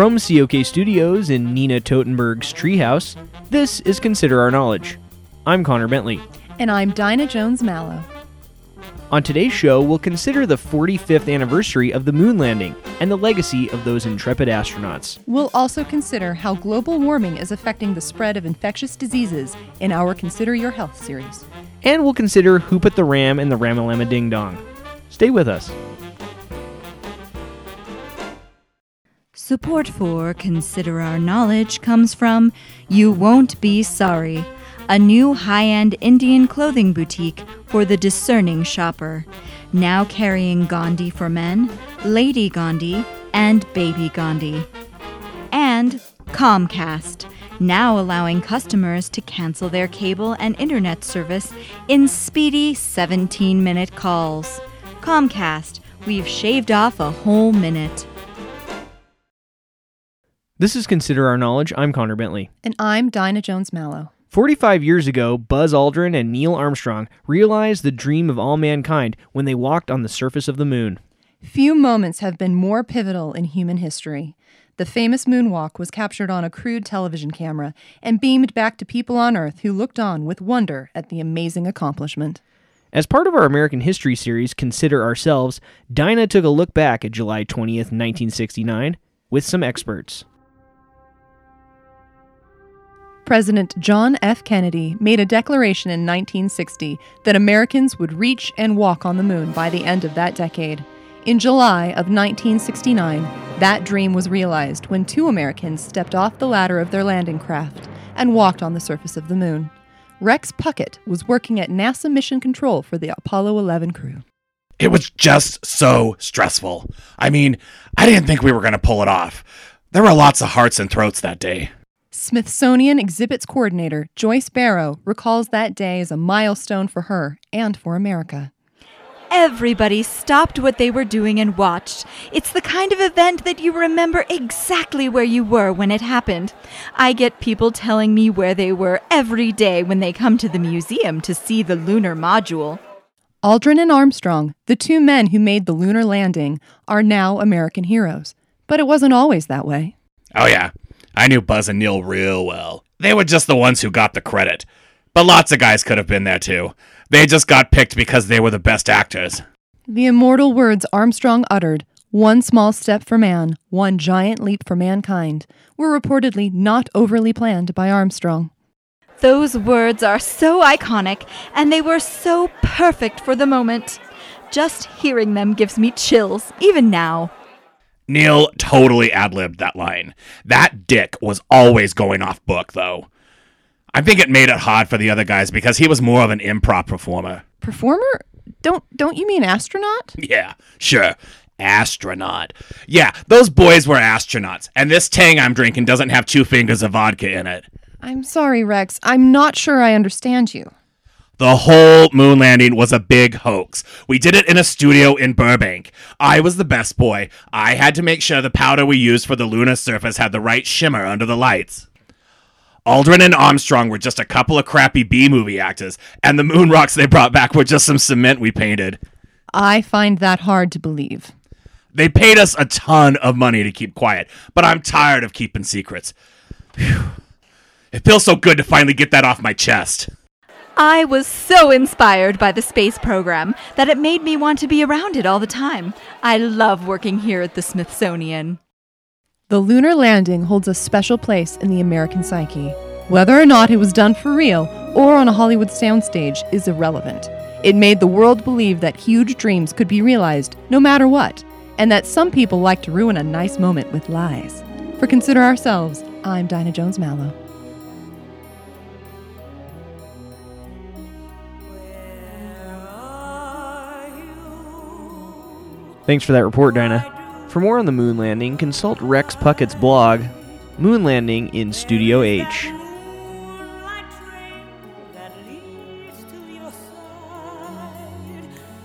From COK Studios in Nina Totenberg's treehouse, this is Consider Our Knowledge. I'm Connor Bentley. And I'm Dinah Jones Mallow. On today's show, we'll consider the 45th anniversary of the moon landing and the legacy of those intrepid astronauts. We'll also consider how global warming is affecting the spread of infectious diseases in our Consider Your Health series. And we'll consider who put the ram in the Ramalama Ding Dong. Stay with us. Support for Consider Our Knowledge comes from You Won't Be Sorry, a new high end Indian clothing boutique for the discerning shopper. Now carrying Gandhi for men, Lady Gandhi, and Baby Gandhi. And Comcast, now allowing customers to cancel their cable and internet service in speedy 17 minute calls. Comcast, we've shaved off a whole minute. This is Consider Our Knowledge. I'm Connor Bentley. And I'm Dinah Jones Mallow. 45 years ago, Buzz Aldrin and Neil Armstrong realized the dream of all mankind when they walked on the surface of the moon. Few moments have been more pivotal in human history. The famous moonwalk was captured on a crude television camera and beamed back to people on Earth who looked on with wonder at the amazing accomplishment. As part of our American history series, Consider Ourselves, Dinah took a look back at July 20th, 1969, with some experts. President John F. Kennedy made a declaration in 1960 that Americans would reach and walk on the moon by the end of that decade. In July of 1969, that dream was realized when two Americans stepped off the ladder of their landing craft and walked on the surface of the moon. Rex Puckett was working at NASA Mission Control for the Apollo 11 crew. It was just so stressful. I mean, I didn't think we were going to pull it off. There were lots of hearts and throats that day. Smithsonian Exhibits Coordinator Joyce Barrow recalls that day as a milestone for her and for America. Everybody stopped what they were doing and watched. It's the kind of event that you remember exactly where you were when it happened. I get people telling me where they were every day when they come to the museum to see the lunar module. Aldrin and Armstrong, the two men who made the lunar landing, are now American heroes. But it wasn't always that way. Oh, yeah. I knew Buzz and Neil real well. They were just the ones who got the credit. But lots of guys could have been there too. They just got picked because they were the best actors. The immortal words Armstrong uttered, one small step for man, one giant leap for mankind, were reportedly not overly planned by Armstrong. Those words are so iconic, and they were so perfect for the moment. Just hearing them gives me chills, even now. Neil totally ad libbed that line. That dick was always going off book, though. I think it made it hard for the other guys because he was more of an improv performer. Performer? Don't don't you mean astronaut? Yeah, sure. Astronaut. Yeah, those boys were astronauts, and this tang I'm drinking doesn't have two fingers of vodka in it. I'm sorry, Rex. I'm not sure I understand you. The whole moon landing was a big hoax. We did it in a studio in Burbank. I was the best boy. I had to make sure the powder we used for the lunar surface had the right shimmer under the lights. Aldrin and Armstrong were just a couple of crappy B movie actors, and the moon rocks they brought back were just some cement we painted. I find that hard to believe. They paid us a ton of money to keep quiet, but I'm tired of keeping secrets. Whew. It feels so good to finally get that off my chest. I was so inspired by the space program that it made me want to be around it all the time. I love working here at the Smithsonian. The lunar landing holds a special place in the American psyche. Whether or not it was done for real or on a Hollywood soundstage is irrelevant. It made the world believe that huge dreams could be realized no matter what, and that some people like to ruin a nice moment with lies. For Consider Ourselves, I'm Dinah Jones Mallow. Thanks for that report, Dinah. For more on the moon landing, consult Rex Puckett's blog, Moon Landing in Studio H.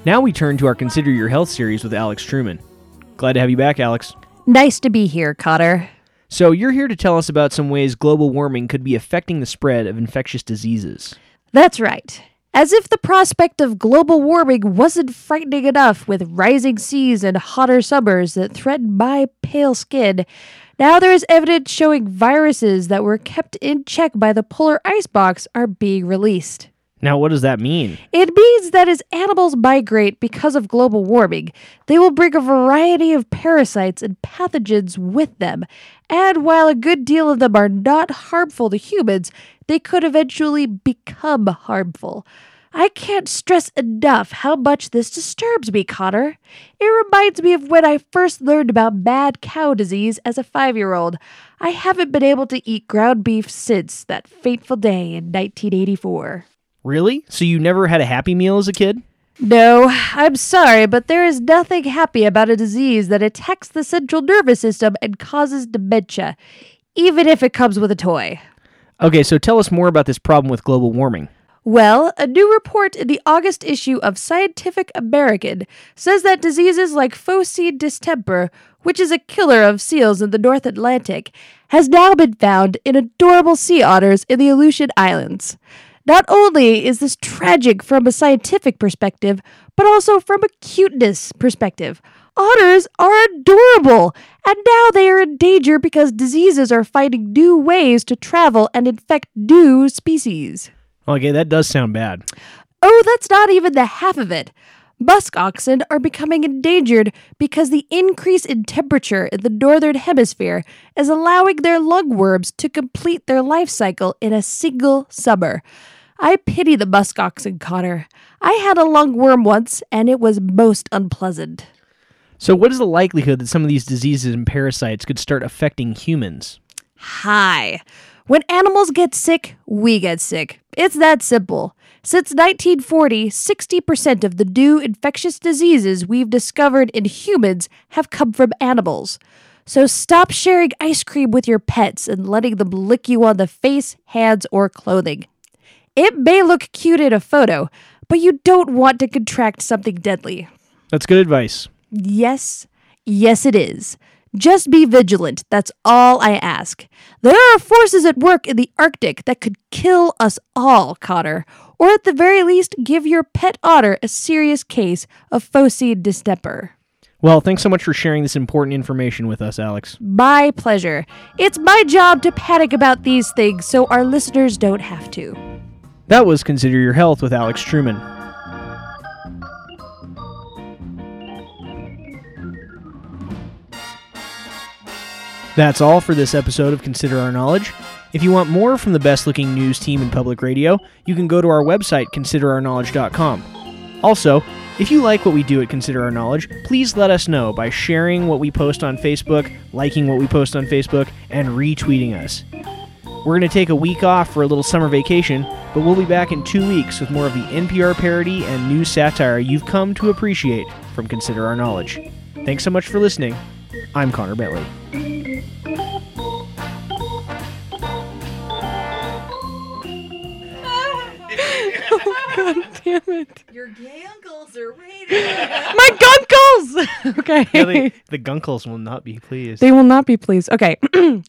Now we turn to our Consider Your Health series with Alex Truman. Glad to have you back, Alex. Nice to be here, Cotter. So, you're here to tell us about some ways global warming could be affecting the spread of infectious diseases. That's right. As if the prospect of global warming wasn't frightening enough with rising seas and hotter summers that threaten my pale skin, now there is evidence showing viruses that were kept in check by the polar icebox are being released. Now, what does that mean? It means that as animals migrate because of global warming, they will bring a variety of parasites and pathogens with them. And while a good deal of them are not harmful to humans, they could eventually become harmful. I can't stress enough how much this disturbs me, Connor. It reminds me of when I first learned about mad cow disease as a five year old. I haven't been able to eat ground beef since that fateful day in 1984. Really? So you never had a happy meal as a kid? No, I'm sorry, but there is nothing happy about a disease that attacks the central nervous system and causes dementia, even if it comes with a toy. Okay, so tell us more about this problem with global warming. Well, a new report in the August issue of Scientific American says that diseases like Phocine distemper, which is a killer of seals in the North Atlantic, has now been found in adorable sea otters in the Aleutian Islands. Not only is this tragic from a scientific perspective, but also from a cuteness perspective. Otters are adorable, and now they are in danger because diseases are finding new ways to travel and infect new species. Okay, that does sound bad. Oh, that's not even the half of it. Musk oxen are becoming endangered because the increase in temperature in the northern hemisphere is allowing their lungworms to complete their life cycle in a single summer. I pity the musk oxen, Connor. I had a lungworm once, and it was most unpleasant. So, what is the likelihood that some of these diseases and parasites could start affecting humans? High. When animals get sick, we get sick. It's that simple. Since 1940, 60% of the new infectious diseases we've discovered in humans have come from animals. So stop sharing ice cream with your pets and letting them lick you on the face, hands, or clothing. It may look cute in a photo, but you don't want to contract something deadly. That's good advice. Yes, yes, it is. Just be vigilant. That's all I ask. There are forces at work in the Arctic that could kill us all, Cotter, or at the very least give your pet otter a serious case of Phocine distemper. Well, thanks so much for sharing this important information with us, Alex. My pleasure. It's my job to panic about these things so our listeners don't have to. That was Consider Your Health with Alex Truman. That's all for this episode of Consider Our Knowledge. If you want more from the best looking news team in public radio, you can go to our website, considerourknowledge.com. Also, if you like what we do at Consider Our Knowledge, please let us know by sharing what we post on Facebook, liking what we post on Facebook, and retweeting us. We're going to take a week off for a little summer vacation, but we'll be back in two weeks with more of the NPR parody and news satire you've come to appreciate from Consider Our Knowledge. Thanks so much for listening. I'm Connor Bentley. Damn it. Your gay uncles are waiting. My gunkles! okay. Yeah, they, the Gunkles will not be pleased. they will not be pleased. Okay.